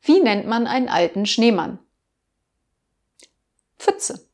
Wie nennt man einen alten Schneemann? Pfütze.